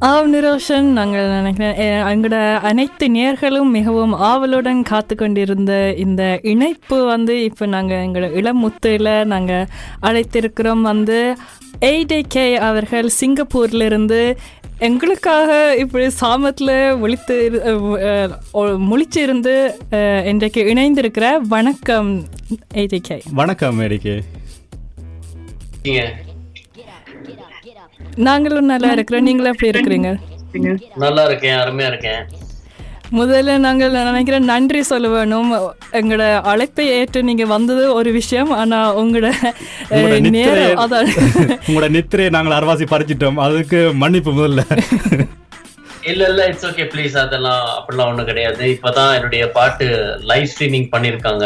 ஆம் நிரோஷன் நாங்கள் நினைக்கிறேன் எங்களோட அனைத்து நேர்களும் மிகவும் ஆவலுடன் காத்து கொண்டிருந்த இந்த இணைப்பு வந்து இப்போ நாங்கள் எங்களோட இளமுத்தையில் நாங்கள் அழைத்திருக்கிறோம். வந்து கே அவர்கள் சிங்கப்பூர்லேருந்து எங்களுக்காக இப்படி சாமத்தில் விழித்து இரு- அஹ் அஹ் ஒ- முழிச்சிருந்து அஹ், இன்றைக்கு இணைந்திருக்கிற வணக்கம் கே வணக்கம் மேரிக்கு நீங்க நாங்களும் நல்லா இருக்கிறோம். நீங்களும் எப்படி இருக்கிறீங்க? நல்லா இருக்கேன் அருமையா இருக்கேன். முதல்ல நாங்கள் நினைக்கிறேன் நன்றி சொல்ல வேணும் எங்களோட அழைப்பை ஏற்று நீங்க வந்தது ஒரு விஷயம். ஆனா உங்களோட உங்களோட அஹ், நித்திரையை- நேரம் அதான். உங்களோட நித்திரையை நாங்கள் அரவாசி பறிச்சிட்டோம். அதுக்கு மன்னிப்பு முதல்ல. இல்ல இல்ல இட்ஸ் ஓகே ப்ளீஸ் அதெல்லாம் அப்படிலாம் ஒண்ணும் கிடையாது. இப்பதான் என்னுடைய பாட்டு லைவ் ஸ்ட்ரீமிங் பண்ணிருக்காங்க.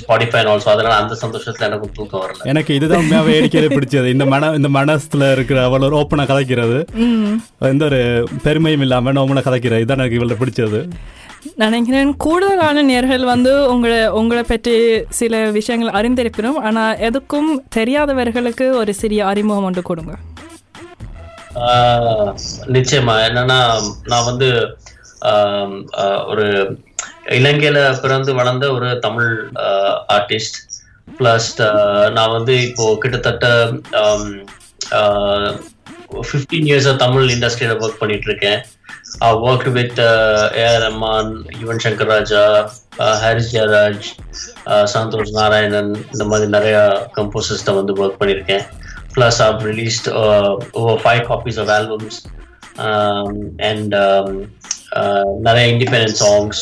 ஸ்பாடிஃபை ஆல்சோ அதனால அந்த சந்தோஷத்துல எனக்கு தூக்கம் வரல. எனக்கு இதுதான் உண்மையாவே வேடிக்கையில பிடிச்சது. இந்த மன இந்த மனசுல இருக்கிற அவ்வளோ ஓப்பனா கதைக்கிறது. எந்த ஒரு பெருமையும் இல்லாம நோமனா கதைக்கிறது இதான் எனக்கு இவ்வளவு பிடிச்சது. நினைக்கிறேன் கூடுதலான நேர்கள் வந்து உங்களை உங்களை பற்றி சில விஷயங்கள் அறிந்திருப்பினும் ஆனா எதுக்கும் தெரியாதவர்களுக்கு ஒரு சிறிய அறிமுகம் ஒன்று கொடுங்க. நிச்சயமா. என்னன்னா நான் வந்து ஆஹ், ஒரு இலங்கையில பிறந்து வளர்ந்த ஒரு தமிழ் ஆர்டிஸ்ட் பிளஸ் நான் வந்து இப்போ கிட்டத்தட்ட ஃபிஃப்டீன் இயர்ஸா தமிழ் இண்டஸ்ட்ரியில ஒர்க் பண்ணிட்டு இருக்கேன் work with A R Rahman Yuvan Shankar Raja Harris Jayaraj Santhosh Narayanan இந்த மாதிரி நிறைய கம்போசர்ஸ்ட வந்து ஒர்க் பண்ணியிருக்கேன் plus I've released uh, over five copies of albums um, and um, uh, நிறைய இண்டிபெண்டன்ட் சாங்ஸ்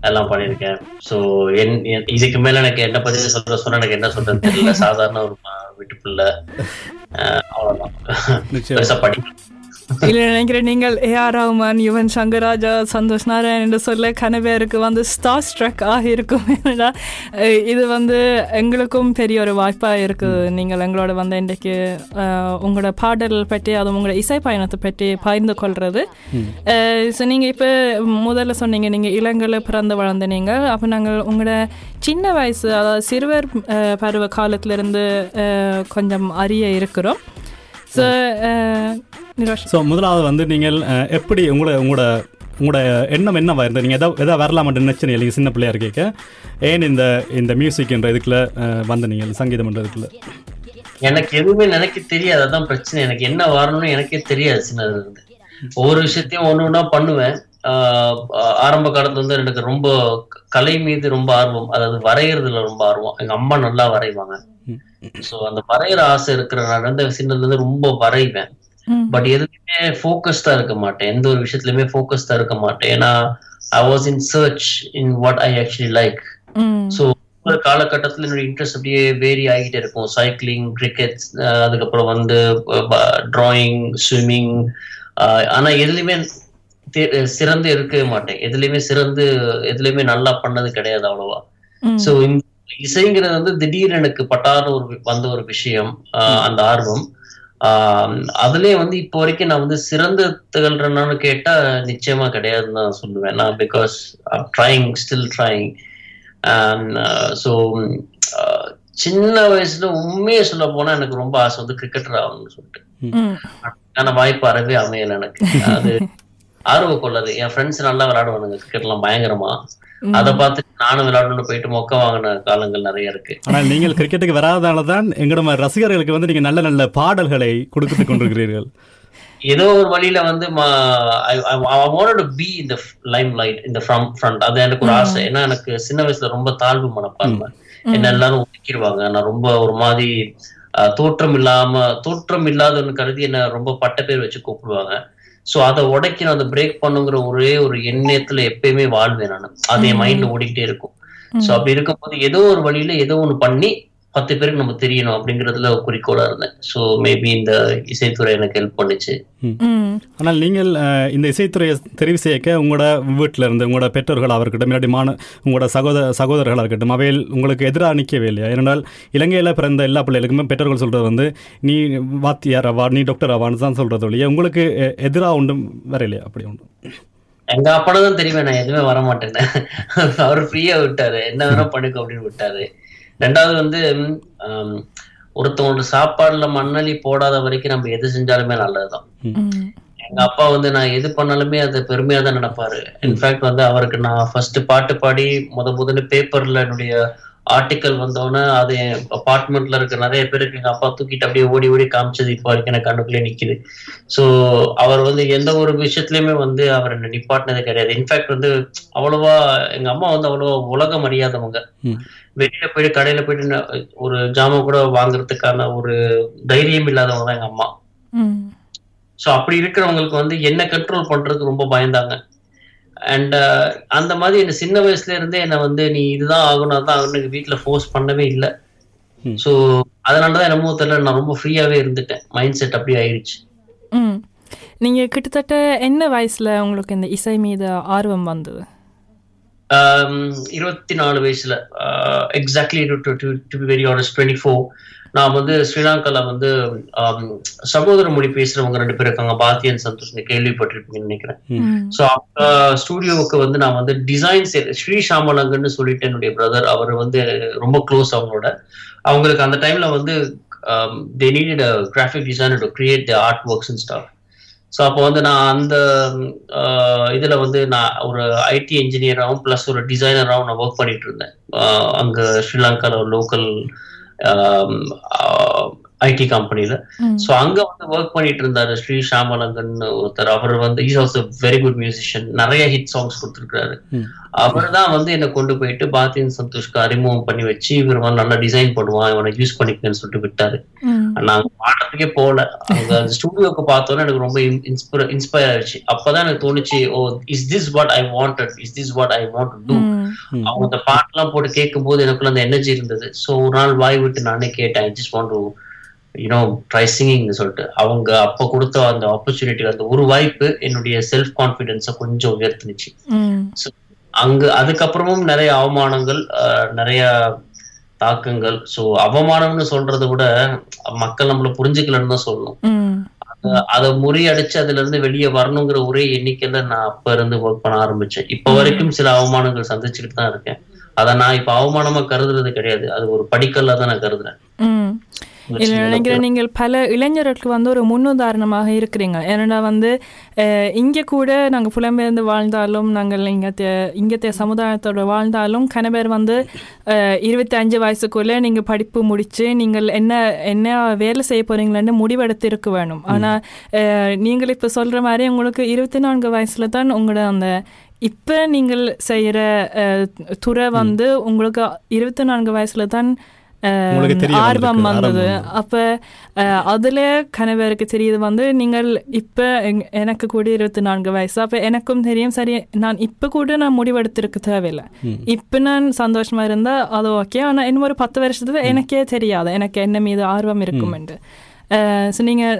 எல்லாம் பண்ணியிருக்கேன். ஸோ என் இதுக்கு மேல எனக்கு என்ன பத்தி சொல்ற சொன்னா எனக்கு என்ன சொல்றதுன்னு தெரியல. சாதாரண ஒரு வீட்டு பிள்ளை. பெருசா படிக்கல. இல்லை நினைக்கிறேன் நீங்கள் ஆர் ரஹ்மான் யுவன் சங்கராஜா சந்தோஷ் நாராயண் என்று சொல்ல கனவேருக்கு வந்து ஸ்டார் ஸ்ட்ரக் ஆகியிருக்கும் இது வந்து எங்களுக்கும் பெரிய ஒரு வாய்ப்பாக இருக்குது நீங்கள் எங்களோட வந்து இன்றைக்கு உங்களோட பாடல் பற்றி அது உங்களோட இசை பயணத்தை பற்றி பகிர்ந்து கொள்வது ஸோ நீங்கள் இப்போ முதல்ல சொன்னீங்க நீங்கள் இளங்கல பிறந்து வளர்ந்து நீங்கள். அப்போ நாங்கள் உங்களோட சின்ன வயசு அதாவது சிறுவர் பருவ காலத்திலிருந்து கொஞ்சம் அறிய இருக்கிறோம். ஸோ ஸோ முதலாவது வந்து நீங்கள் அஹ், எப்படி உங்களோட உங்களோட உங்களோட எண்ணம் என்னவா இருந்தது? நீங்கள் எதா எதா வரலாமான்னு நினைச்சு நீங்கள் சின்ன பிள்ளையா இருக்கீங்க. ஏன் இந்த இந்த மியூசிக்ன்ற இதுக்குள்ள அஹ், வந்த நீங்கள் சங்கீதம்ன்ற இதுக்குள்ள? எனக்கு எதுவுமே நினைக்க தெரியாது. அதான் பிரச்சனை. எனக்கு என்ன வரணும்னு எனக்கே தெரியாது சின்னதுல இருந்து. ஒவ்வொரு விஷயத்தையும் ஒண்ணு ஒண்ணா பண்ணுவேன். ஆரம்ப காலத்துல வந்து எனக்கு ரொம்ப கலை மீது ரொம்ப ஆர்வம். அதாவது வரைகிறதுல ரொம்ப ஆர்வம். எங்க அம்மா நல்லா வரைவாங்க. சோ அந்த வரைகிற ஆசை இருக்கிறனால வந்து சின்னதுல இருந்து ரொம்ப வரைவேன். பட் எதுவுமே ஃபோக்கஸ்டா இருக்க மாட்டேன். எந்த ஒரு விஷயத்துலயுமே ஃபோக்கஸ்டா இருக்க மாட்டேன். ஏன்னா I was in church in what I actually like so ஒரு காலகட்டத்தில் என்னோட இன்ட்ரெஸ்ட் அப்படியே வேரி ஆகிட்டே இருக்கும். சைக்கிளிங் கிரிக்கெட் அதுக்கப்புறம் வந்து டிராயிங் ஸ்விம்மிங் ஆனா எதுலையுமே சிறந்து இருக்கவே மாட்டேன். எதுலையுமே சிறந்து எதுலையுமே நல்லா பண்ணது கிடையாது அவ்வளவா. இந்த இசைங்கிறது வந்து திடீர்னு எனக்கு பட்டார ஒரு வந்த ஒரு விஷயம் அந்த ஆர்வம். ஆஹ் அதுலயே வந்து இப்போ வரைக்கும் நான் வந்து சிறந்து திகழ்றேன்னு கேட்டா நிச்சயமா கிடையாதுன்னு தான் சொல்லுவேன். நான் because trying still trying so சின்ன வயசுல உண்மையை சொல்ல போனா எனக்கு ரொம்ப ஆசை வந்து கிரிக்கெட்டர் ஆகணும்னு சொல்லிட்டு. ஆனா வாய்ப்பு அறவே அமையல எனக்கு. அது ஆர்வம் கொள்ளது. என் ஃப்ரெண்ட்ஸ் நல்லா விளையாடுவானுங்க. கிரிக்கெட் எல்லாம் பயங்கரமா. அதை பார்த்துட்டு நானும் விளையாடணும்னு போயிட்டு மொக்க வாங்கின காலங்கள் நிறைய இருக்கு. ஆனால் நீங்கள் கிரிக்கெட்டுக்கு வராதனால தான் எங்களோட மாதிரி ரசிகர்களுக்கு வந்து நீங்கள் நல்ல நல்ல பாடல்களை கொடுத்து கொண்டிருக்கிறீர்கள். ஏதோ ஒரு வழியில வந்து டு பி இந்த லைம் லைட் இந்த ஃப்ரம் ஃப்ரண்ட் அது எனக்கு ஒரு ஆசை. ஏன்னா எனக்கு சின்ன வயசுல ரொம்ப தாழ்வு மனப்பான்மை. என்ன எல்லாரும் ஒதுக்கிடுவாங்க நான் ரொம்ப ஒரு மாதிரி தோற்றம் இல்லாம தோற்றம் இல்லாதவன்னு கருதி என்ன ரொம்ப பட்ட பேர் வச்சு கூப்பிடுவாங்க. சோ அதை உடைக்கி நான் அதை பிரேக் பண்ணுங்கிற ஒரே ஒரு எண்ணத்துல எப்பயுமே வாழ்வேன் நான். அது என் மைண்ட்ல ஓடிக்கிட்டே இருக்கும். சோ அப்படி இருக்கும்போது ஏதோ ஒரு வழியில ஏதோ ஒண்ணு பண்ணி பத்து பேருக்கு நம்ம தெரியணும் அப்படிங்கிறதுல குறிக்கோளா இருந்தேன். ஸோ மேபி இந்த இசைத்துறை எனக்கு ஹெல்ப் பண்ணுச்சு. ஆனால் நீங்கள் இந்த இசைத்துறையை தெரிவு செய்யக்க உங்களோட வீட்டில் இருந்து உங்களோட பெற்றோர்களாக இருக்கட்டும் இல்லாட்டி மான உங்களோட சகோதர சகோதரர்களாக இருக்கட்டும் அவையில் உங்களுக்கு எதிராக நிற்கவே இல்லையா? ஏனென்றால் இலங்கையில் பிறந்த எல்லா பிள்ளைகளுக்குமே பெற்றோர்கள் சொல்கிறது வந்து நீ வாத்தியார் ஆவா நீ டாக்டர் ஆவான்னு தான் சொல்கிறது ஒழிய உங்களுக்கு எதிராக ஒன்றும் வரையிலையா அப்படி ஒன்றும் எங்க அப்பா தான் தெரியுமே நான் எதுவுமே வர மாட்டேன்னு அவர் ஃப்ரீயா விட்டாரு. என்ன வேணா பண்ணுங்க அப்படின்னு விட்டாரு. ரெண்டாவது வந்து ஒருத்தவங்களோட சாப்பாடுல மண்ணலி போடாத வரைக்கும் நம்ம எது செஞ்சாலுமே நல்லதுதான். எங்க அப்பா வந்து நான் எது பண்ணாலுமே அதை பெருமையா தான் நினைப்பாரு. இன்ஃபேக்ட் வந்து அவருக்கு நான் ஃபர்ஸ்ட் பாட்டு பாடி முத முதல்ல பேப்பர்ல என்னுடைய ஆர்டிக்கல் வந்தோடனே அது என் அபார்ட்மெண்ட்ல இருக்க நிறைய பேருக்கு எங்க அப்பா தூக்கிட்டு அப்படியே ஓடி ஓடி காமிச்சது இப்போ வரைக்கும் எனக்கு கண்ணுக்குள்ளே நிக்குது. ஸோ அவர் வந்து எந்த ஒரு விஷயத்துலயுமே வந்து அவர் என்ன நிப்பாட்டினது கிடையாது. இன்ஃபேக்ட் வந்து அவ்வளவா எங்க அம்மா வந்து அவ்வளவா உலகம் அறியாதவங்க. வெளியில போயிட்டு கடையில போயிட்டு ஒரு ஜாமான் கூட வாங்குறதுக்கான ஒரு தைரியம் இல்லாதவங்க தான் எங்க அம்மா. ஸோ அப்படி இருக்கிறவங்களுக்கு வந்து என்ன கண்ட்ரோல் பண்றதுக்கு ரொம்ப பயந்தாங்க. அண்ட் அந்த மாதிரி என்ன சின்ன வயசுல இருந்தே என்னை வந்து நீ இதுதான் ஆகணும் அதான் ஆகணும் வீட்டில் ஃபோர்ஸ் பண்ணவே இல்லை. ஸோ அதனாலதான் என்னமோ தெரியல நான் ரொம்ப ஃப்ரீயாவே இருந்துட்டேன். மைண்ட் செட் அப்படியே ஆயிடுச்சு. ம். நீங்கள் கிட்டத்தட்ட என்ன வயசில் உங்களுக்கு இந்த இசை மீது ஆர்வம் வந்தது? ஆம், இருபத்தி நாலு வயசுல. Exactly to be very honest twenty four நான் வந்து ஸ்ரீலங்கால வந்து சகோதர மொழி பேசுறவங்க ரெண்டு பேர் இருக்காங்க. பாத்தியன் சந்தோஷ் கேள்விப்பட்டிருப்பீங்கன்னு நினைக்கிறேன். ஸோ அவங்க ஸ்டூடியோவுக்கு வந்து நான் வந்து டிசைன் ஸ்ரீ ஷாமலங்கன்னு சொல்லிட்டு என்னுடைய பிரதர் அவர் வந்து ரொம்ப க்ளோஸ் அவங்களோட. அவங்களுக்கு அந்த டைம்ல வந்து they needed graphic designer to create the artworks and stuff so அப்போ வந்து நான் அந்த இதுல வந்து நான் ஒரு ஐடி இன்ஜினியராகவும் ப்ளஸ் ஒரு டிசைனராகவும் நான் ஒர்க் பண்ணிட்டு இருந்தேன். அங்க ஸ்ரீலங்கால ஒரு லோக்கல் ஐடி கம்பெனில ஸோ அங்க வந்து ஒர்க் பண்ணிட்டு இருந்தாரு ஸ்ரீ ஷாமலங்கன் ஒருத்தர். அவர் வந்து is also very good musician நிறைய ஹிட் சாங்ஸ் கொடுத்துருக்காரு. அவர் தான் வந்து என்னை கொண்டு போயிட்டு பாத்தியன் சந்தோஷ்க்கு அறிமுகம் பண்ணி வச்சு இவர் வந்து நல்லா டிசைன் பண்ணுவான் இவனை யூஸ் பண்ணிக்கன்னு சொல்லிட்டு விட்டாரு. நாங்க பாடுறதுக்கே போகல. அங்க அந்த ஸ்டூடியோக்கு பார்த்தோன்னே எனக்கு ரொம்ப இன்ஸ்பயர் இன்ஸ்பயர் ஆயிடுச்சு. அப்பதான் எனக்கு தோணுச்சு ஓ is this what I wanted is this what I want to அவங்க அந்த பாட்டெல்லாம் போட்டு கேட்கும்போது எனக்குள்ள அந்த எனர்ஜி இருந்தது. ஸோ ஒரு நாள் வாய் விட்டு நானே கேட்டேன் just want to you know try சிங்கிங்னு சொல்லிட்டு. அவங்க அப்போ கொடுத்த அந்த ஆப்பர்ச்சுனிட்டி அந்த ஒரு வாய்ப்பு என்னுடைய செல்ஃப் கான்ஃபிடென்ஸை கொஞ்சம் உயர்த்துனுச்சு. அங்க அதுக்கப்புறமும் நிறைய அவமானங்கள் நிறைய தாக்கங்கள். ஸோ அவமானம்னு சொல்றதை விட மக்கள் நம்மள புரிஞ்சுக்கலன்னு தான் சொல்லணும். அத- முறியடிச்சு அதுல இருந்து வெளியே வரணுங்கிற ஒரே எண்ணிக்கையில நான் அப்ப இருந்து ஒர்க் பண்ண ஆரம்பிச்சேன். இப்ப வரைக்கும் சில அவமானங்கள் சந்திச்சுக்கிட்டு தான் இருக்கேன். அதை நான் இப்ப அவமானமா கருதுறது கிடையாது. அது ஒரு படிக்கல்லா தான் நான் கருதுறேன். இல்லை நினைக்கிறேன் நீங்கள் பல இளைஞர்களுக்கு வந்து ஒரு முன்னுதாரணமாக இருக்கிறீங்க. ஏன்னா வந்து இங்கே கூட நாங்கள் புலம்பெயர்ந்து வாழ்ந்தாலும் நாங்கள் இங்கே இங்கத்தைய சமுதாயத்தோட வாழ்ந்தாலும் கணவர் வந்து இருபத்தி அஞ்சு வயசுக்குள்ளே நீங்கள் படிப்பு முடித்து நீங்கள் என்ன என்ன வேலை செய்ய போகிறீங்களன்னு முடிவெடுத்து இருக்க வேணும். ஆனால் நீங்கள் இப்போ சொல்கிற மாதிரி உங்களுக்கு இருபத்தி நான்கு வயசில் தான் உங்களோட அந்த இப்போ நீங்கள் செய்கிற துறை வந்து உங்களுக்கு இருபத்தி நான்கு வயசில் தான் ஆர்வம் வந்தது. அப்போ அதில் கணவருக்கு தெரியுது வந்து நீங்கள் இப்போ எனக்கு கூட இருபத்தி நான்கு வயசு. அப்போ எனக்கும் தெரியும். சரி நான் இப்போ கூட நான் முடிவெடுத்திருக்க தேவையில்லை. இப்போ நான் சந்தோஷமா இருந்தா அது ஓகே ஆனால் இன்னும் ஒரு பத்து வருஷத்துல எனக்கே தெரியாது. எனக்கு என்ன மீது ஆர்வம் இருக்குமென்று. ஸோ நீங்கள்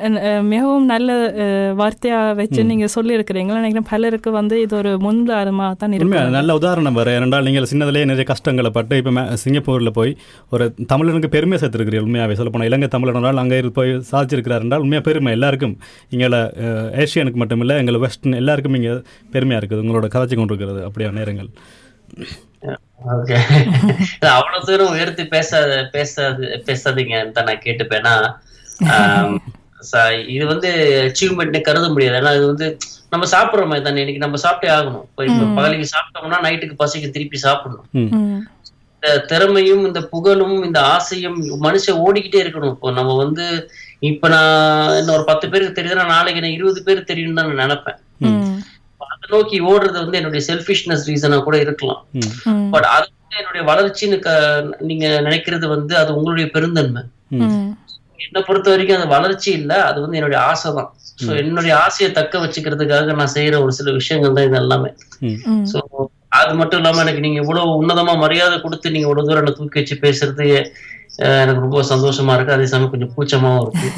மிகவும் நல்ல அஹ், வார்த்தையா வச்சு நீங்கள் சொல்லியிருக்கிறீங்களா? நினைக்கிறேன் பலருக்கு வந்து இது ஒரு முன்தாரமாக தான் உண்மையா இருக்கும் நல்ல உதாரணம் வேறு. ஏனென்றால் நீங்கள் சின்னதுலேயே நிறைய கஷ்டங்களை பட்டு இப்போ சிங்கப்பூரில் போய் ஒரு தமிழனுக்கு பெருமை சேர்த்துருக்கிறீர்கள் உண்மையாகவே சொல்ல போனால் இலங்கை தமிழனால் அங்கே போய் சாதிச்சிருக்கிறார் என்றால் உண்மையாக பெருமை. எல்லாருக்கும் இங்கே ஏஷியனுக்கு மட்டும் இல்லை எங்களை வெஸ்டர்ன் எல்லாருக்கும் இங்கே பெருமையாக இருக்குது. உங்களோட கதைச்சு கொண்டிருக்கிறது அப்படியா நேரங்கள்? ஓகே. அவ்வளவு தூரம் உயர்த்தி பேசாத பேசாது பேசாதீங்கன்னு தான் நான் கேட்டுப்பேன்னா இது வந்து அச்சீவ்மெண்ட் கருத முடியாது. ஏன்னா இது வந்து நம்ம சாப்பிடுற மாதிரி தானே. இன்னைக்கு நம்ம சாப்பிட்டே ஆகணும். இப்போ பகலுக்கு சாப்பிட்டோம்னா நைட்டுக்கு பசிக்கு திருப்பி சாப்பிடணும். இந்த திறமையும் இந்த புகழும் இந்த ஆசையும் மனுஷன் ஓடிக்கிட்டே இருக்கணும். இப்போ நம்ம வந்து இப்ப நான் இன்னும் ஒரு பத்து பேருக்கு தெரியுதுன்னா நாளைக்கு எனக்கு இருபது பேர் தெரியும்னு தான் நான் நினைப்பேன். அதை நோக்கி ஓடுறது வந்து என்னுடைய செல்ஃபிஷ்னஸ் ரீசனா கூட இருக்கலாம். பட் அது வந்து என்னுடைய வளர்ச்சின்னு நீங்க நினைக்கிறது வந்து அது உங்களுடைய பெருந்தன்மை. என்னை பொறுத்த வரைக்கும் அது வளர்ச்சி இல்ல அது வந்து என்னுடைய ஆசை தான். ஸோ என்னுடைய ஆசையை தக்க வச்சுக்கிறதுக்காக நான் செய்யற ஒரு சில விஷயங்கள் தான் இது எல்லாமே. ஸோ அது மட்டும் இல்லாம எனக்கு நீங்க இவ்வளவு உன்னதமா மரியாதை கொடுத்து நீங்க இவ்வளவு தூரம் என்ன தூக்கி வச்சு பேசுறது எனக்கு ரொம்ப சந்தோஷமா இருக்கு. அதே சமயம் கொஞ்சம் கூச்சமாவும் இருக்கு.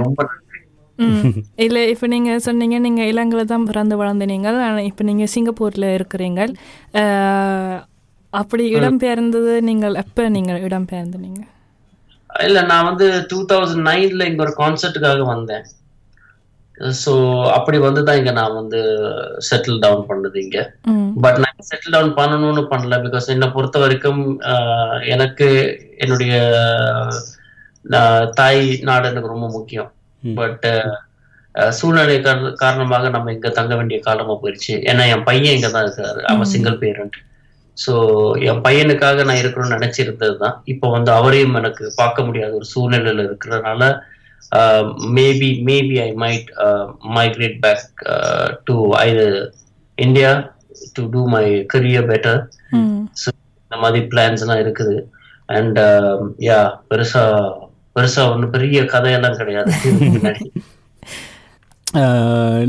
ரொம்ப. இல்ல இப்ப நீங்க சொன்னீங்க நீங்க இலங்கையில தான் பிறந்து வளர்ந்தீங்க ஆனா இப்ப நீங்க சிங்கப்பூர்ல இருக்கிறீங்க அஹ், அப்படி இடம்பெயர்ந்தது நீங்கள் எப்ப நீங்க இடம்பெயர்ந்தீங்க இல்ல நான் வந்து டூ தௌசண்ட் நைன்ல இங்க ஒரு கான்சர்ட்டுக்காக வந்தேன். ஸோ அப்படி வந்து தான் இங்க நான் வந்து செட்டில் டவுன் பண்ணது இங்க. பட் நான் செட்டில் டவுன் பண்ணணும்னு பண்ணல பிகாஸ் என்னை பொறுத்த வரைக்கும் எனக்கு என்னுடைய தாய் நாடு எனக்கு ரொம்ப முக்கியம். பட் சூழ்நிலை காரண- காரணமாக நம்ம இங்க தங்க வேண்டிய காலமா போயிடுச்சு ஏன்னா என் பையன் இங்க தான் இருக்காரு. அவன் சிங்கிள் பேரண்ட் ஸோ என் பையனுக்காக நான் இருக்கணும்னு நினைச்சிருந்தது தான் இப்போ வந்து அவரையும் எனக்கு பார்க்க முடியாத ஒரு சூழ்நிலையில இருக்கிறதுனால maybe maybe I might migrate back to ஐது India to do my career better hmm. இந்த மாதிரி பிளான்ஸ் எல்லாம் இருக்குது. அண்ட் யா பெருசா பெருசா ஒன்றும் பெரிய கதையெல்லாம் கிடையாது.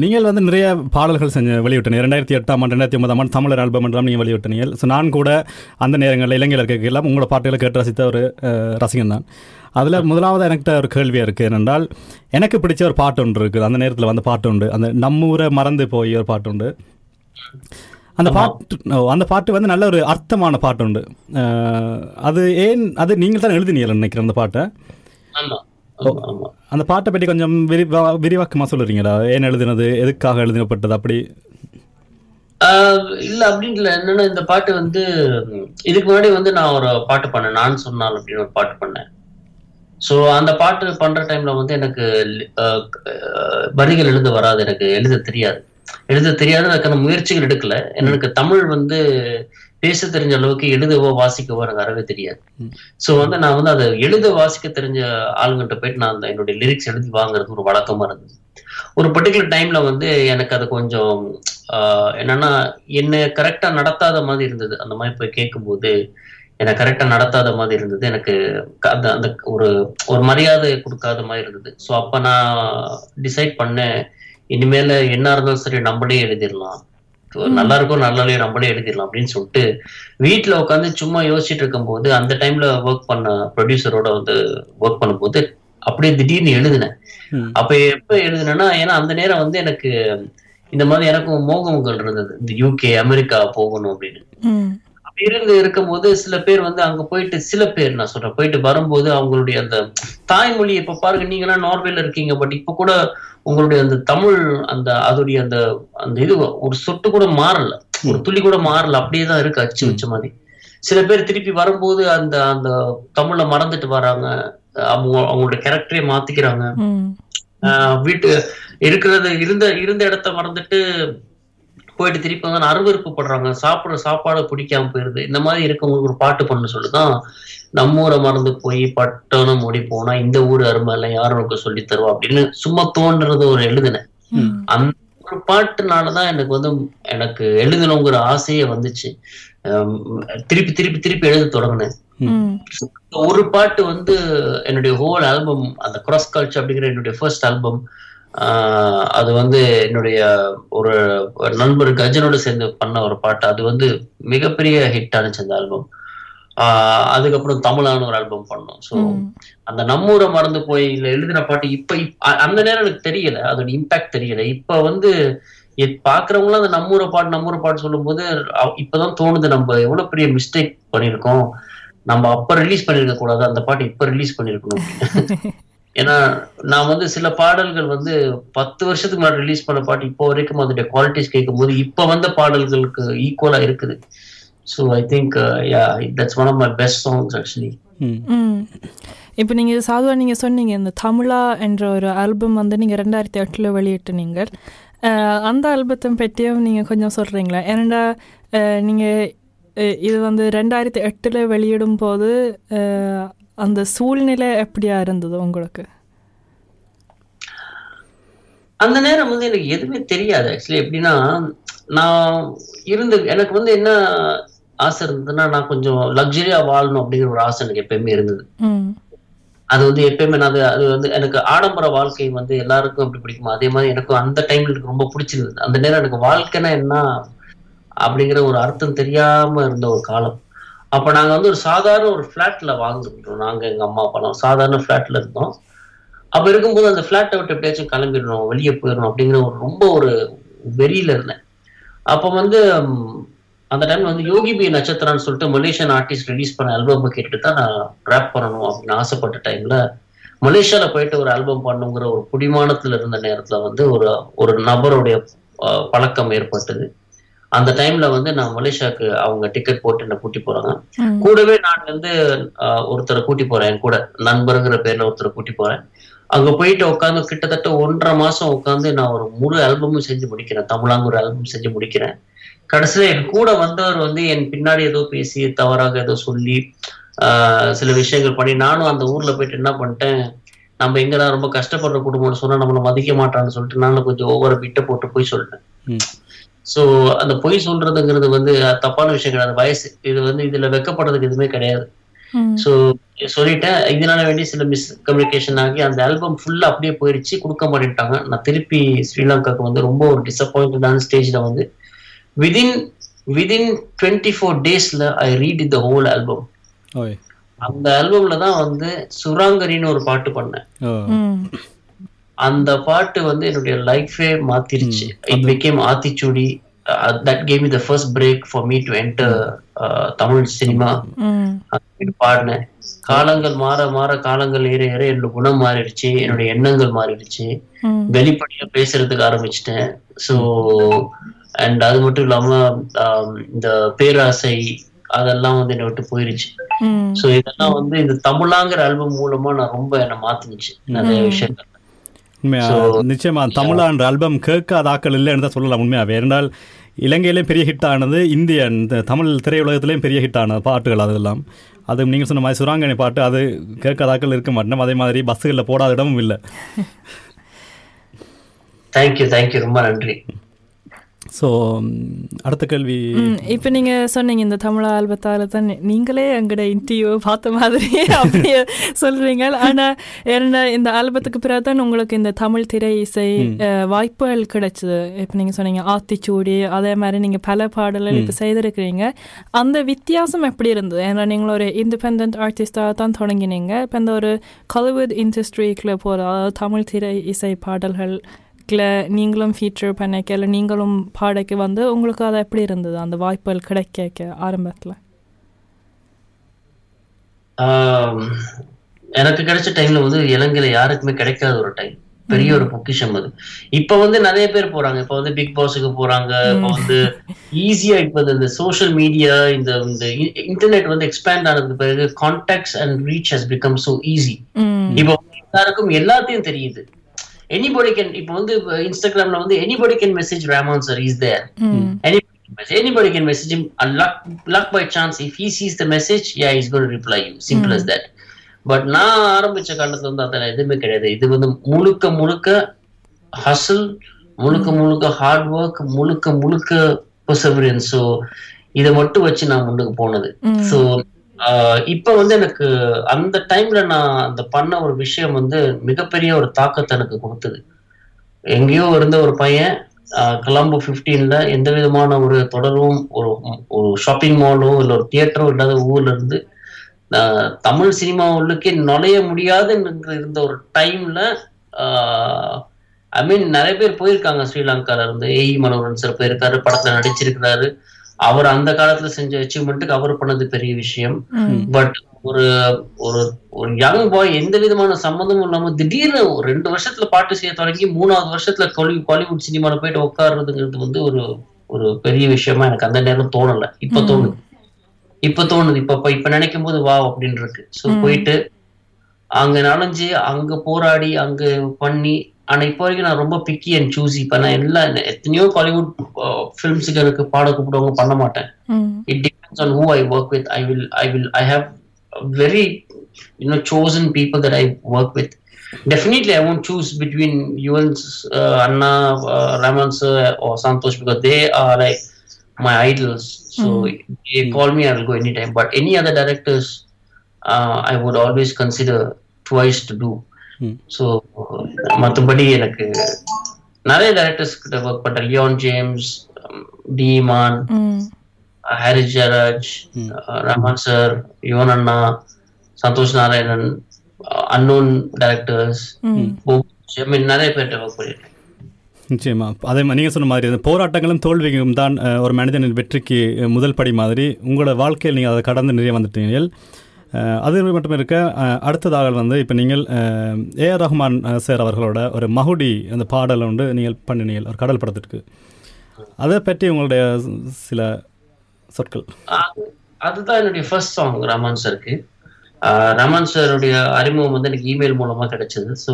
நீங்கள் வந்து நிறைய பாடல்கள் செஞ்சு வெளியிட்டீங்க. ரெண்டாயிரத்தி எட்டாம் ஆண்டு ரெண்டாயிரத்தி ஒன்பதாம் ஆண்டு தமிழர் ஆல்பம் என்றால் நீங்கள் வெளியிட்டீங்க ஸோ நான் கூட அந்த நேரங்களில் இலங்கையில் இருக்கலாம் உங்களோட பாட்டுகளை கேட்டு ரசித்த ஒரு ரசிகன் தான் அதில் முதலாவது எனக்கிட்ட ஒரு கேள்வியாக இருக்குது என்னென்றால் எனக்கு பிடிச்ச ஒரு பாட்டு ஒன்று இருக்குது. அந்த நேரத்தில் வந்து பாட்டு உண்டு. அந்த நம்மூரை மறந்து போய் ஒரு பாட்டு உண்டு. அந்த பாட்டு அந்த பாட்டு வந்து நல்ல ஒரு அர்த்தமான பாட்டு உண்டு. அது ஏன் அது நீங்கள் தான் எழுதினீங்க நினைக்கிறேன் அந்த பாட்டை? அந்த பாட்டை பற்றி கொஞ்சம் விரிவா விரிவாக்கமாக சொல்லுறீங்களா? ஏன் எழுதினது? எதுக்காக எழுதினப்பட்டது அப்படி. இல்ல அப்படின்னு இல்ல. என்னன்னா இந்த பாட்டு வந்து இதுக்கு முன்னாடி வந்து நான் ஒரு பாட்டு பண்ணேன். நான் சொன்னால் அப்படின்னு ஒரு பாட்டு பண்ணேன். சோ அந்த பாட்டு பண்ற டைம்ல வந்து எனக்கு வரிகள் எழுத வராது. எனக்கு எழுத தெரியாது. எழுத தெரியாது அதுக்கான முயற்சிகள் எடுக்கல. எனக்கு தமிழ் வந்து பேச தெரிஞ்ச அளவுக்கு எழுதவோ வாசிக்கவோ எனக்கு அறவே தெரியாது. சோ வந்து நான் வந்து அதை எழுத வாசிக்க தெரிஞ்ச ஆளுங்கிட்ட போயிட்டு நான் அந்த என்னுடைய லிரிக்ஸ் எழுதி வாங்குறது ஒரு வழக்கமா இருந்தது. ஒரு பர்டிகுலர் டைம்ல வந்து எனக்கு அது கொஞ்சம் என்னன்னா என்ன கரெக்டா நடத்தாத மாதிரி இருந்தது. அந்த மாதிரி போய் கேட்கும்போது என்னை கரெக்டா நடத்தாத மாதிரி இருந்தது. எனக்கு அந்த அந்த ஒரு ஒரு மரியாதை கொடுக்காத மாதிரி இருந்தது. ஸோ அப்ப நான் டிசைட் பண்ணேன் இனிமேல என்ன இருந்தாலும் சரி நம்மளே எழுதிடலாம். நல்லா இருக்கும் நல்லாலே நம்மளே எழுதிடலாம் அப்படின்னு சொல்லிட்டு வீட்ல உட்காந்து சும்மா யோசிச்சுட்டு இருக்கும்போது அந்த டைம்ல ஒர்க் பண்ண ப்ரொடியூசரோட வந்து ஒர்க் பண்ணும்போது அப்படியே திடீர்னு எழுதினேன். அப்ப எப்ப எழுதினேன்னா ஏன்னா அந்த நேரம் வந்து எனக்கு இந்த மாதிரி எனக்கும் மோகங்கள் இருந்தது. இந்த யூகே அமெரிக்கா போகணும் அப்படின்னு. ம் அப்படி இருந்து இருக்கும்போது சில பேர் வந்து அங்க போயிட்டு சில பேர் நான் சொல்றேன் போயிட்டு வரும்போது அவங்களுடைய அந்த தாய்மொழி இப்ப பாருங்க நீங்க எல்லாம் நார்வேல இருக்கீங்க பட் இப்ப கூட உங்களுடைய அந்த தமிழ் அந்த அதோடைய அந்த அந்த இது ஒரு சொட்டு கூட மாறல. ஒரு துளி கூட மாறல. அப்படியே தான் இருக்கு அச்சு வச்ச மாதிரி. சில பேர் திருப்பி வரும்போது அந்த அந்த தமிழை மறந்துட்டு வராங்க. அவங்க அவங்களோட கேரக்டரே மாத்திக்கிறாங்க. வீட்டு இருக்கிறது இருந்த இருந்த இடத்த மறந்துட்டு போயிட்டு திருப்பி வந்து அருவருப்பு படுறாங்க. சாப்பிடுற சாப்பாடு பிடிக்காம போயிருது. இந்த மாதிரி இருக்கவங்களுக்கு ஒரு பாட்டு பண்ண சொல்லிதான் நம்ம ஊரை மறந்து போய் பட்டணம் ஓடி போனா இந்த ஊர் அருமை இல்லை யாரும் உனக்கு சொல்லி தருவா அப்படின்னு சும்மா தோன்றது ஒரு எழுதினேன். அந்த ஒரு பாட்டுனாலதான் எனக்கு வந்து எனக்கு எழுதணுங்கிற ஆசையே வந்துச்சு. திருப்பி திருப்பி திருப்பி எழுத தொடங்கினேன். ஒரு பாட்டு வந்து என்னுடைய ஹோல் ஆல்பம் அந்த கிராஸ் கல்ச்சர் அப்படிங்கிற என்னுடைய ஃபர்ஸ்ட் ஆல்பம் அது வந்து என்னுடைய ஒரு நண்பர் கஜனோட சேர்ந்து பண்ண ஒரு பாட்டு. அது வந்து மிகப்பெரிய ஹிட் ஆனிச்சு அந்த ஆல்பம் அதுக்கப்புறம் தமிழான ஒரு ஆல்பம் பண்ணோம். ஸோ அந்த நம்மூரை மறந்து போய் இல்ல எழுதின பாட்டு இப்ப அந்த நேரம் எனக்கு தெரியல. அதோட இம்பாக்ட் தெரியல. இப்ப வந்து பாக்குறவங்களாம் அந்த நம்மூரை பாட்டு நம்மூரை பாட்டு சொல்லும்போது அவ- இப்பதான் தோணுது. நம்ம எவ்வளவு பெரிய மிஸ்டேக் பண்ணிருக்கோம் நம்ம அப்ப ரிலீஸ் பண்ணிருக்க கூடாது அந்த பாட்டு இப்ப ரிலீஸ் பண்ணிருக்கணும். ஏன்னா நான் வந்து சில பாடல்கள் வந்து பத்து வருஷத்துக்கு முன்னாடி ரிலீஸ் பண்ண பாட்டு இப்போ வரைக்கும் அதோட குவாலிட்டிஸ் கேட்கும்போது இப்ப வந்த பாடல்களுக்கு ஈக்குவலா இருக்குது. So I think yeah that's one of my best songs actually இப்போ நீங்கள் சாதுவா நீங்கள் சொன்னீங்க இந்த தமிழா என்ற ஒரு ஆல்பம் வந்து நீங்கள் ரெண்டாயிரத்தி எட்டில் வெளியிட்டு நீங்கள் அந்த ஆல்பத்தை பற்றியும் நீங்கள் கொஞ்சம் சொல்கிறீங்களா ஏன்னா நீங்கள் இது வந்து ரெண்டாயிரத்தி எட்டில் வெளியிடும் போது அந்த சூழ்நிலை எப்படியா இருந்தது உங்களுக்கு? அந்த நேரம் வந்து எனக்கு எதுவுமே தெரியாது ஆக்சுவலி எப்படின்னா நான் இருந்து எனக்கு வந்து என்ன ஆசை இருந்ததுன்னா நான் கொஞ்சம் லக்ஸரியா வாழணும் அப்படிங்கிற ஒரு ஆசை எனக்கு எப்பயுமே இருந்தது. அது வந்து எப்பயுமே நான் அது வந்து எனக்கு ஆடம்பர வாழ்க்கை வந்து எல்லாருக்கும் எப்படி பிடிக்குமோ? அதே மாதிரி எனக்கும் அந்த டைம்ல எனக்கு ரொம்ப பிடிச்சிருந்தது. அந்த நேரம் எனக்கு வாழ்க்கைன்னா என்ன அப்படிங்கிற ஒரு அர்த்தம் தெரியாம இருந்த ஒரு காலம். அப்ப நாங்க வந்து ஒரு சாதாரண ஒரு ஃபிளாட்ல வாங்கிட்டோம். நாங்க எங்க அம்மா அப்பாலாம் சாதாரண ஃபிளாட்ல இருந்தோம். அப்ப இருக்கும்போது அந்த ஃபிளாட்டை விட்டு எப்படியாச்சும் கிளம்பிடணும் வெளியே போயிடணும் அப்படிங்கிற ஒரு ரொம்ப ஒரு வெறியில இருந்தேன். அப்ப வந்து அந்த டைம்ல வந்து யோகி பி நட்சத்திரம்னு சொல்லிட்டு மலேசியன் ஆர்டிஸ்ட் ரிலீஸ் பண்ண ஆல்பம் கேட்டுட்டு தான் நான் ரேப் பண்ணணும் அப்படின்னு ஆசைப்பட்ட டைம்ல மலேசியால போயிட்டு ஒரு ஆல்பம் பண்ணுங்கிற ஒரு குடிமானத்துல இருந்த நேரத்துல வந்து ஒரு ஒரு நபருடைய பழக்கம் ஏற்பட்டது. அந்த டைம்ல வந்து நான் மலேசியாவுக்கு அவங்க டிக்கெட் போட்டு என்னை கூட்டி போறாங்க. கூடவே நான் வந்து ஒருத்தரை கூட்டி போறேன். என் கூட நண்பருங்கிற பேர்ல ஒருத்தரை கூட்டி போறேன். அங்க போயிட்டு உட்காந்து கிட்டத்தட்ட ஒன்றரை மாசம் உட்காந்து நான் ஒரு முழு ஆல்பமும் செஞ்சு முடிக்கிறேன். தமிழாங்க ஒரு ஆல்பம் செஞ்சு முடிக்கிறேன். கடைசியில என் கூட வந்தவர் வந்து என் பின்னாடி ஏதோ பேசி தவறாக ஏதோ சொல்லி ஆஹ் சில விஷயங்கள் பண்ணி நானும் அந்த ஊர்ல போயிட்டு என்ன பண்ணிட்டேன் நம்ம எங்கடா ரொம்ப கஷ்டப்படுற குடும்பம்னு சொன்னா நம்மள மதிக்க மாட்டான்னு சொல்லிட்டு நானும் கொஞ்சம் ஒவ்வொரு விட்ட போட்டு போய் சொல்லிட்டேன். சோ அந்த பொய் சொல்றதுங்கிறது வந்து தப்பான விஷயம் கிடையாது வயசு இது வந்து இதுல வெக்கப்படுறதுக்கு எதுவுமே கிடையாது. ஸோ சொல்லிட்டேன். இதனால வேண்டி சில மிஸ் கம்யூனிகேஷன் ஆகி அந்த ஆல்பம் ஃபுல்லா அப்படியே போயிடுச்சு கொடுக்க மாட்டேன்ட்டாங்க. நான் திருப்பி ஸ்ரீலங்காக்கு வந்து ரொம்ப ஒரு டிசப்பாயிண்டடான ஸ்டேஜ்ல வந்து விதின் விதின் டுவெண்ட்டி ஃபோர் டேஸ்ல I read the whole album அந்த ஆல்பம்ல தான் வந்து சுராங்கரின்னு ஒரு பாட்டு பண்ணேன். அந்த பாட்டு வந்து என்னுடைய லைஃபே மாத்திருச்சு. It became Aathichoodi. That came the first break for me to enter Tamil cinema பாடினேன். காலங்கள் மாற மாற காலங்கள் ஏற ஏற என்னோட குணம் மாறிடுச்சு. என்னுடைய எண்ணங்கள் மாறிடுச்சு. வெளிப்படையா பேசுறதுக்கு ஆரம்பிச்சிட்டேன். ஸோ அண்ட் அது மட்டும் இல்லாம ஆம், இந்த பேராசை அதெல்லாம் வந்து என்னை விட்டு போயிருச்சு. ஸோ இதெல்லாம் வந்து இந்த தமிழாங்கிற ஆல்பம் மூலமா நான் ரொம்ப என்னை மாத்துனுச்சு. நிறைய விஷயங்கள். உண்மையா? நிச்சயமா தமிழான்ற ஆல்பம் கேட்காத ஆக்கள் இல்லைன்னு தான் சொல்லலாம் உண்மையாவே. இருந்தால் இலங்கையிலேயும் பெரிய ஹிட் ஆனது இந்திய இந்த தமிழ் திரையுலகத்திலேயும் பெரிய ஹிட் ஆனது பாட்டுகள் அதெல்லாம். அது நீங்கள் சொன்ன மாதிரி சுராங்கனி பாட்டு அது கேட்காத ஆக்கள் இருக்க மாட்டோம் அதே மாதிரி பஸ்ஸுகளில் போடாத இடமும் இல்லை. தேங்க்யூ தேங்க்யூ ரொம்ப நன்றி. ஸோ அடுத்த கேள்வி இப்ப நீங்க சொன்னீங்க இந்த தமிழ் ஆல்பத்தால தான் நீங்களே எங்கட இன்டர்வியூ பார்த்த மாதிரி அப்படியே சொல்றீங்க. ஆனா என்ன இந்த ஆல்பத்துக்கு பிறகு தான் உங்களுக்கு இந்த தமிழ் திரை இசை வாய்ப்புகள் கிடைச்சது. இப்ப நீங்க சொன்னீங்க ஆத்திச்சூடி அதே மாதிரி நீங்க பல பாடல்கள் இப்ப செய்திருக்கிறீங்க. அந்த வித்தியாசம் எப்படி இருந்தது? ஏன்னா நீங்கள் ஒரு இண்டிபெண்ட் ஆர்டிஸ்டாக தான் தொடங்கினீங்க. இப்போ இந்த ஒரு காலிவுட் இண்டஸ்ட்ரிக்குள்ள போகிற அதாவது தமிழ் திரை இசை பாடல்கள் நீங்களும் ஃபீச்சர் பண்ணிக்க இல்லை நீங்களும் பாடக்கு வந்து உங்களுக்கு அது எப்படி இருந்தது? அந்த வாய்ப்புகள் கிடைக்க ஆரம்பத்தில். எனக்கு கிடைச்ச டைம்ல வந்து இலங்கையில யாருக்குமே கிடைக்காத ஒரு டைம் பெரிய ஒரு பொக்கிஷம் அது. இப்ப வந்து நிறைய பேர் போறாங்க. இப்ப வந்து பிக் பாஸுக்கு போறாங்க. இப்ப வந்து ஈஸியா இப்ப இந்த சோஷியல் மீடியா இந்த இந்த இன்டர்நெட் வந்து எக்ஸ்பேண்ட் ஆனதுக்கு பிறகு contacts and reach has become so easy இப்போ எல்லாருக்கும் எல்லாத்தையும் தெரியுது. எனிபடி கேன் இப்போ வந்து இன்ஸ்டாகிராம்ல வந்து anybody can message Rahman sir is there hmm Anybody can message. Anybody can message him. And luck, luck by chance, if he sees the message, yeah, he's going to reply you. Simple as that. But நான் ஆரம்பிச்ச காலத்துல வந்து அதெல்லாம் எதுவுமே கிடையாது இது வந்து முழுக்க முழுக்க ஹசல் முழுக்க முழுக்க ஹார்ட் ஒர்க் முழுக்க முழுக்க பெர்சவரன்ஸ் ஸோ இதை மட்டும் வச்சு நான் முன்னுக்கு போனது. ஸோ இப்ப வந்து எனக்கு அந்த டைம்ல நான் அந்த பண்ண ஒரு விஷயம் வந்து மிகப்பெரிய ஒரு தாக்கத்தை எனக்கு கொடுத்தது. எங்கேயோ இருந்த ஒரு பையன் கிளம்பு ஃபிஃப்டீன்ல எந்த விதமான ஒரு தொடரும் ஒரு ஒரு ஷாப்பிங் மாலோ இல்லை ஒரு தியேட்டரோ இல்லாத ஊர்ல இருந்து தமிழ் சினிமா உள்ளுக்கே நுழைய முடியாது இருந்த ஒரு டைம்ல ஐ மீன் நிறைய பேர் போயிருக்காங்க ஸ்ரீலங்கால இருந்து. ஏஇ மனோரன் சார் போயிருக்காரு படத்துல நடிச்சிருக்கிறாரு. அவர் அந்த காலத்துல செஞ்ச அச்சீவ்மெண்ட்டுக்கு அவர் பண்ணது பெரிய விஷயம். பட் ஒரு ஒரு ஒரு யங் பாய் எந்த விதமான சம்மந்தமும் இல்லாம திடீர்னு ஒரு ரெண்டு வருஷத்துல பாட்டு செய்ய தொடங்கி மூணாவது வருஷத்துல பாலிவுட் சினிமால போயிட்டு உட்காருறதுங்கிறது வந்து ஒரு ஒரு பெரிய விஷயமா எனக்கு அந்த நேரம் தோணல. இப்ப தோணுது. இப்ப தோணுது. இப்ப இப்ப- இப்ப நினைக்கும் போது வா அப்படின்னு இருக்கு ஸோ போயிட்டு அங்க நனைஞ்சு அங்க போராடி அங்க பண்ணி ஆனா இப்போ வரைக்கும் நான் ரொம்ப பிக்கி அண்ட் சூசி இப்ப நான் எல்லா எத்தனையோ காலிவுட் ஃபிலிம்ஸுக்கு எனக்கு பாட கூப்பிடுவாங்க பண்ண மாட்டேன் ம் it depends on who I work with. I will, I will, I have very, you know, chosen people that I work with. Definitely, I won't choose between Yuvan's, uh, Anna, uh, Raman sir, or Santosh because they are like my idols. So they call me, I will go anytime. But any other directors, uh, I would always consider twice to do. So மற்றபடி எனக்கு நிறைய directors கிட்ட work பண்றேன். Leon James D Imman hmm. Harris Jayaraj Rahman sir Yuvan அண்ணா Santhosh Narayanan unknown directors நிறைய பேர்கிட்ட work பண்ணியிருக்கேன் நிச்சயமா. அதே மாதிரி நீங்கள் சொன்ன மாதிரி போராட்டங்களும் தோல்வியும் தான் ஒரு மனிதனின் வெற்றிக்கு முதல் படி மாதிரி. உங்களோட வாழ்க்கையில் நீங்கள் அதை கடந்து நிறைய வந்துட்டீங்க அது மட்டும் இருக்க அடுத்ததாக வந்து இப்போ நீங்கள் ஏ ஆர் ரஹ்மான் சார் அவர்களோட ஒரு மகுடி அந்த பாடல் வந்து நீங்கள் பண்ணினீங்க ஒரு கடல் படத்திற்கு. அதை பற்றி உங்களுடைய சில சொற்கள். அதுதான் என்னுடைய ஃபர்ஸ்ட் சாங் ரமன் சாருக்கு. ரமன் சாருடைய அறிமுகம் வந்து எனக்கு இமெயில் மூலமாக கிடைச்சது. ஸோ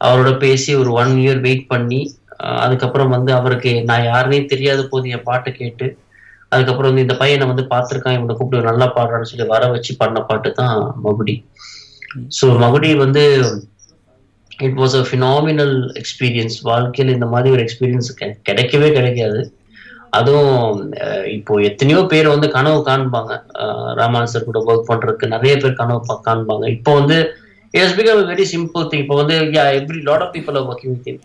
அவரோட பேசி ஒரு ஒன் இயர் வெயிட் பண்ணி அதுக்கப்புறம் வந்து அவருக்கு நான் யாருனே தெரியாத போது என் பாட்டை கேட்டு அதுக்கப்புறம் வந்து இந்த பையனை வந்து பார்த்துருக்கான் இவனை கூப்பிட்டு நல்லா பாடுறான்னு சொல்லி வர வச்சு பண்ண பாட்டு தான் மகுடி. ஸோ மகுடி வந்து it was a phenomenal experience வாழ்க்கையில் இந்த மாதிரி ஒரு எக்ஸ்பீரியன்ஸ் கிடைக்கவே கிடைக்காது. அதுவும் இப்போ எத்தனையோ பேர் வந்து கனவு காண்பாங்க. அஹ், ராமான் சார் கூட ஒர்க் பண்றதுக்கு நிறைய பேர் கனவு காண்பாங்க. இப்போ வந்து it's become very simple thing இப்போ வந்து every lot of people are working with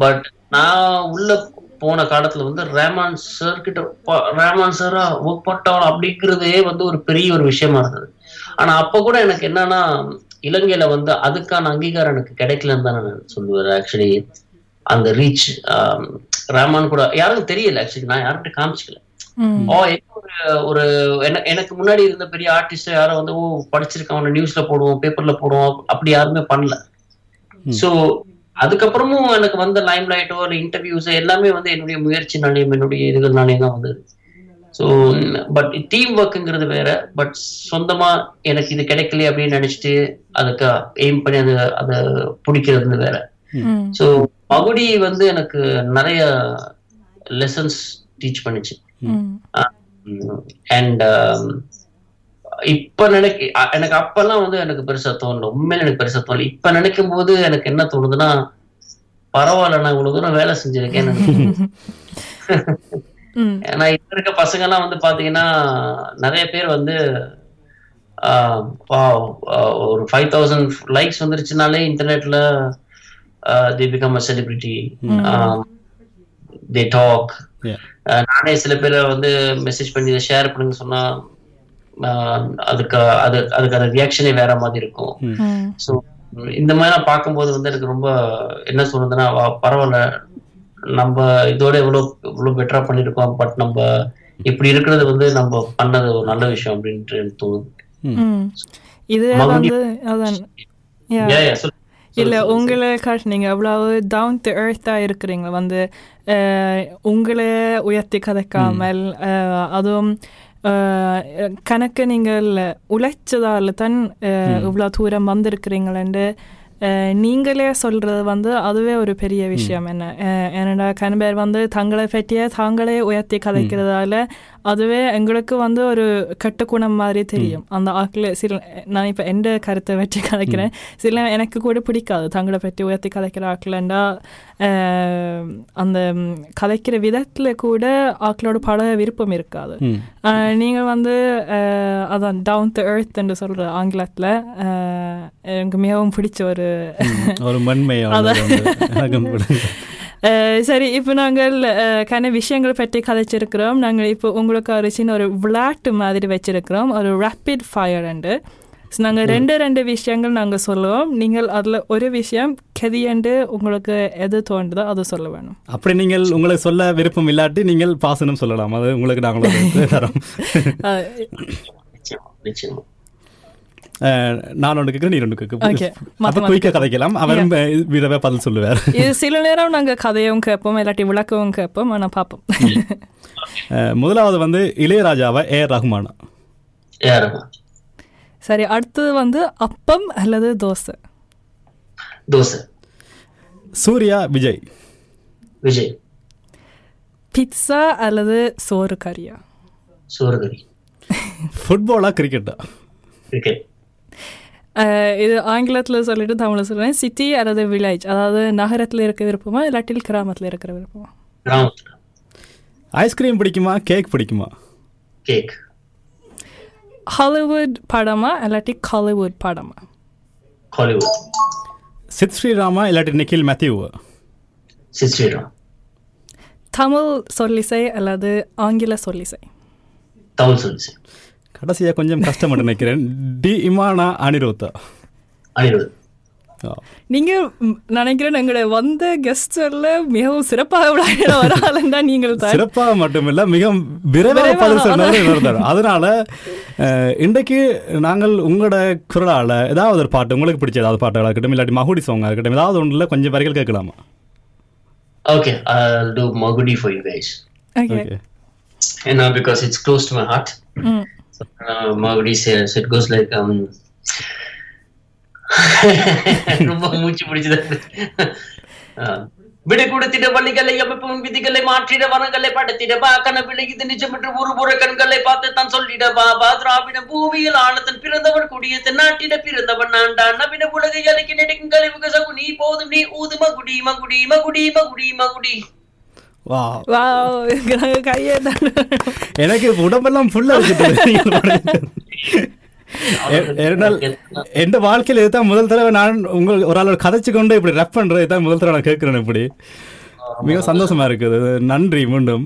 but நான் உள்ள போன காலத்துல வந்து ரேமான் சார் கிட்ட ரேமான் சாரா ஒர்க் பண்ணிட்டோம் அப்படிங்கிறதே வந்து ஒரு பெரிய ஒரு விஷயமா இருந்தது. ஆனா அப்ப கூட எனக்கு என்னன்னா இலங்கையில வந்து அதுக்கான அங்கீகாரம் எனக்கு கிடைக்கலன்னு தான் நான் சொல்லுவேன் ஆக்சுவலி அந்த ரீச் ரேமான் கூட யாருக்கும் தெரியல ஆக்சுவலி நான் யார்கிட்ட காமிச்சிக்கல. ஓ ஒரு ஒரு என- எனக்கு முன்னாடி இருந்த பெரிய ஆர்டிஸ்ட் யாரும் வந்து ஓ படிச்சிருக்கான் நியூஸ்ல போடுவோம் பேப்பர்ல போடுவோம் அப்படி யாருமே பண்ணல. சோ அதுக்கப்புறமும் எனக்கு வந்த லைம் லைட்டோ இல்லை இன்டர்வியூஸ் எல்லாமே வந்து என்னுடைய முயற்சினாலையும் என்னுடைய இதுகள்னாலையும் தான் வந்தது ஸோ பட் டீம் ஒர்க்குங்கிறது வேற பட் சொந்தமா எனக்கு இது கிடைக்கல அப்படின்னு நினைச்சிட்டு அதுக்கு எய்ம் பண்ணி அதை அதை பிடிக்கிறது வேற. ஸோ மகுடி வந்து எனக்கு நிறைய லெசன்ஸ் டீச் பண்ணுச்சு. அண்ட் இப்ப நினைக்க எனக்கு அப்பெல்லாம் வந்து எனக்கு பெருசா தோணல. உண்மையில எனக்கு பெருசா தோணல. இப்ப நினைக்கும் போது எனக்கு என்ன தோணுதுன்னா பரவாயில்ல நான் இவ்வளவு தூரம் வேலை செஞ்சிருக்கேன் ம். ஏன்னா இப்ப இருக்க பசங்க எல்லாம் வந்து பாத்தீங்கன்னா நிறைய பேர் வந்து ஒரு ஃபைவ் தௌசண்ட் லைக்ஸ் வந்துருச்சுனாலே இன்டர்நெட்ல they become a celebrity they talk நானே சில பேரை வந்து மெசேஜ் பண்ணி இதை ஷேர் பண்ணுங்க சொன்னா அதுக்கு அது அதுக்கான ரியாக்ஷனே வேற மாதிரி இருக்கும். ஸோ இந்த மாதிரிலாம் பார்க்கும்போது வந்து எனக்கு ரொம்ப என்ன சொல்றதுன்னா பரவாயில்ல. நம்ம இதோட இவ்வளோ இவ்வளோ பெட்டரா பண்ணியிருக்கோம் பட் நம்ம இப்படி இருக்கிறது வந்து நம்ம பண்ணது ஒரு நல்ல விஷயம் அப்படின்ட்டு எனக்கு தோணுது. இல்ல உங்களை காட்டுனீங்க அவ்வளவு டவுன் டு எர்த்தா இருக்கிறீங்க. வந்து உங்களை உயர்த்தி கதைக்காமல் அதுவும் கணக்கு நீங்கள் உழைச்சதால தான் அஹ், இவ்வளவு தூரம் வந்திருக்கிறீங்களேன்னு அஹ், நீங்களே சொல்றது வந்து அதுவே ஒரு பெரிய விஷயம் என்ன. ஏன்னா கணபேர் வந்து தங்களை பற்றிய தாங்களே உயர்த்தி கதைக்கிறதால அதுவே எங்களுக்கு வந்து ஒரு கட்டுக்குணம் மாதிரி தெரியும். அந்த ஆக்கில் சில நான் இப்போ எந்த கருத்தை வச்சு கதைக்கிறேன் சில எனக்கு கூட பிடிக்காது. தங்களை பற்றி உயர்த்தி கதைக்கிற ஆக்கலண்டா அந்த ம், கதைக்கிற விதத்தில் கூட ஆக்களோட பழக விருப்பம் இருக்காது. நீங்க வந்து அதான் டவுன் டு எர்த் என்று சொல்ற ஆங்கிலத்தில் எனக்கு மிகவும் பிடிச்ச ஒரு ஒரு சரி இப்போ நாங்கள் கன விஷயங்கள் பற்றி கதைச்சிருக்கிறோம். நாங்கள் இப்போ உங்களுக்கு ஒரு சின்ன ஒரு விளையாட்டு மாதிரி வச்சிருக்கிறோம். ஒரு ரேப்பிட் ஃபயர் அண்டு நாங்கள் ரெண்டு ரெண்டு விஷயங்கள் நாங்கள் சொல்லுவோம். நீங்கள் அதில் ஒரு விஷயம் கெதியண்டு உங்களுக்கு எது தோன்றுதோ அதை சொல்ல வேணும். அப்படி நீங்கள் உங்களுக்கு சொல்ல விருப்பம் இல்லாட்டி நீங்கள் பாசனம் சொல்லலாம். அது உங்களுக்கு நாங்களும் தரோம். நிச்சயமா. நான் ஒன்று கேட்குறேன் நீ ரெண்டு. கேட்கு குயிக்காக கதைக்கலாம். அவரும் விதவே பதில் சொல்லுவார். இது சில நேரம் நாங்கள் கதையும் கேட்போம் இல்லாட்டி விளக்கவும் கேட்போம் ஆனால் பார்ப்போம். முதலாவது வந்து இளையராஜாவை ஏ. ரஹ்மானா சரி அடுத்தது வந்து அப்பம் அல்லது தோசை? தோசை. சூர்யா விஜய். விஜய். பிட்சா அல்லது சோறு கறியா? சோறுகறி ஃபுட்பாலா கிரிக்கெட்டா கிரிக்கெட் இது ஆங்கிலத்தில் சொல்லிட்டு தமிழில் சொல்லுவேன். சிட்டி அல்லது வில்லேஜ் அதாவது நகரத்தில் இருக்க விருப்பமா இல்லாட்டில் கிராமத்தில் இருக்கிற விருப்பமா? ஐஸ்கிரீம் பிடிக்குமா? கேக் பிடிக்குமா? கேக் ஹாலிவுட் படமா இல்லாட்டி காலிவுட் படமா? காலிவுட் சித் ஸ்ரீராமா இல்லாட்டி நிக்கில் மேத்யூ சித் ஸ்ரீராம் தமிழ் சொல்லிசை அல்லது ஆங்கில சொல்லிசை? தமிழ் சொல்லிச்சு கடைசியாக கொஞ்சம் கஷ்டப்பட்டு நினைக்கிறேன். டி இமானா அனிருத்தா அனிருத். ஆ. நீங்க ம், நினைக்கிறேன் எங்களுடைய வந்த கெஸ்ட் எல்லாம் மிகவும் சிறப்பாக விளையாட ஒரு ஆளுண்டா நீங்கள் தான் சிறப்பாக மட்டுமில்ல மிக விரைவாக பதில் சொன்னவர் அதனால இன்றைக்கு நாங்கள் உங்களோட குரலால் ஏதாவது ஒரு பாட்டு உங்களுக்கு பிடிச்ச ஏதாவது பாட்டுகளாக இருக்கட்டும் இல்லாட்டி மகுடி சாங்காக இருக்கட்டும் ஏதாவது ஒன்றில் கொஞ்சம் வரிகள் கேட்கலாமா? Okay, I'll do Magudi for you guys. Okay okay You know, because it's close to my heart. Ah, ம் So, uh, Magudi says it goes like um. ரொம்ப மூச்சு பிடிச்சது Uh, வழிகளை அமைப்பும் விதிகளை மாற்றிட வனங்களை படுத்திட வா கன நிஜம் என்று ஒரு புற கண்களை பார்த்து தான் சொல்லிடவா வா திராவிட பூமியில் ஆனதன் பிறந்தவன் குடியத்தன் நாட்டிட பிறந்தவன் நான்டான் நவீன உலகை அழைக்க நெடுங்கலை சகுனி போதும் நீ ஊது மகுடி மகுடி மகுடி மகுடி மகுடி வா வா கையே எனக்கு உடம்பெல்லாம் ஃபுல்லாக இருக்குது எந்த வாழ்க்கையில் இதுதான் முதல் தடவை நான் உங்கள் ஒரு ஆளோட கதைச்சு கொண்டு இப்படி ரெப் பண்ணுறது தான் முதல் தடவை நான் கேட்குறேன் இப்படி. மிக சந்தோஷமா இருக்குது. நன்றி மீண்டும்.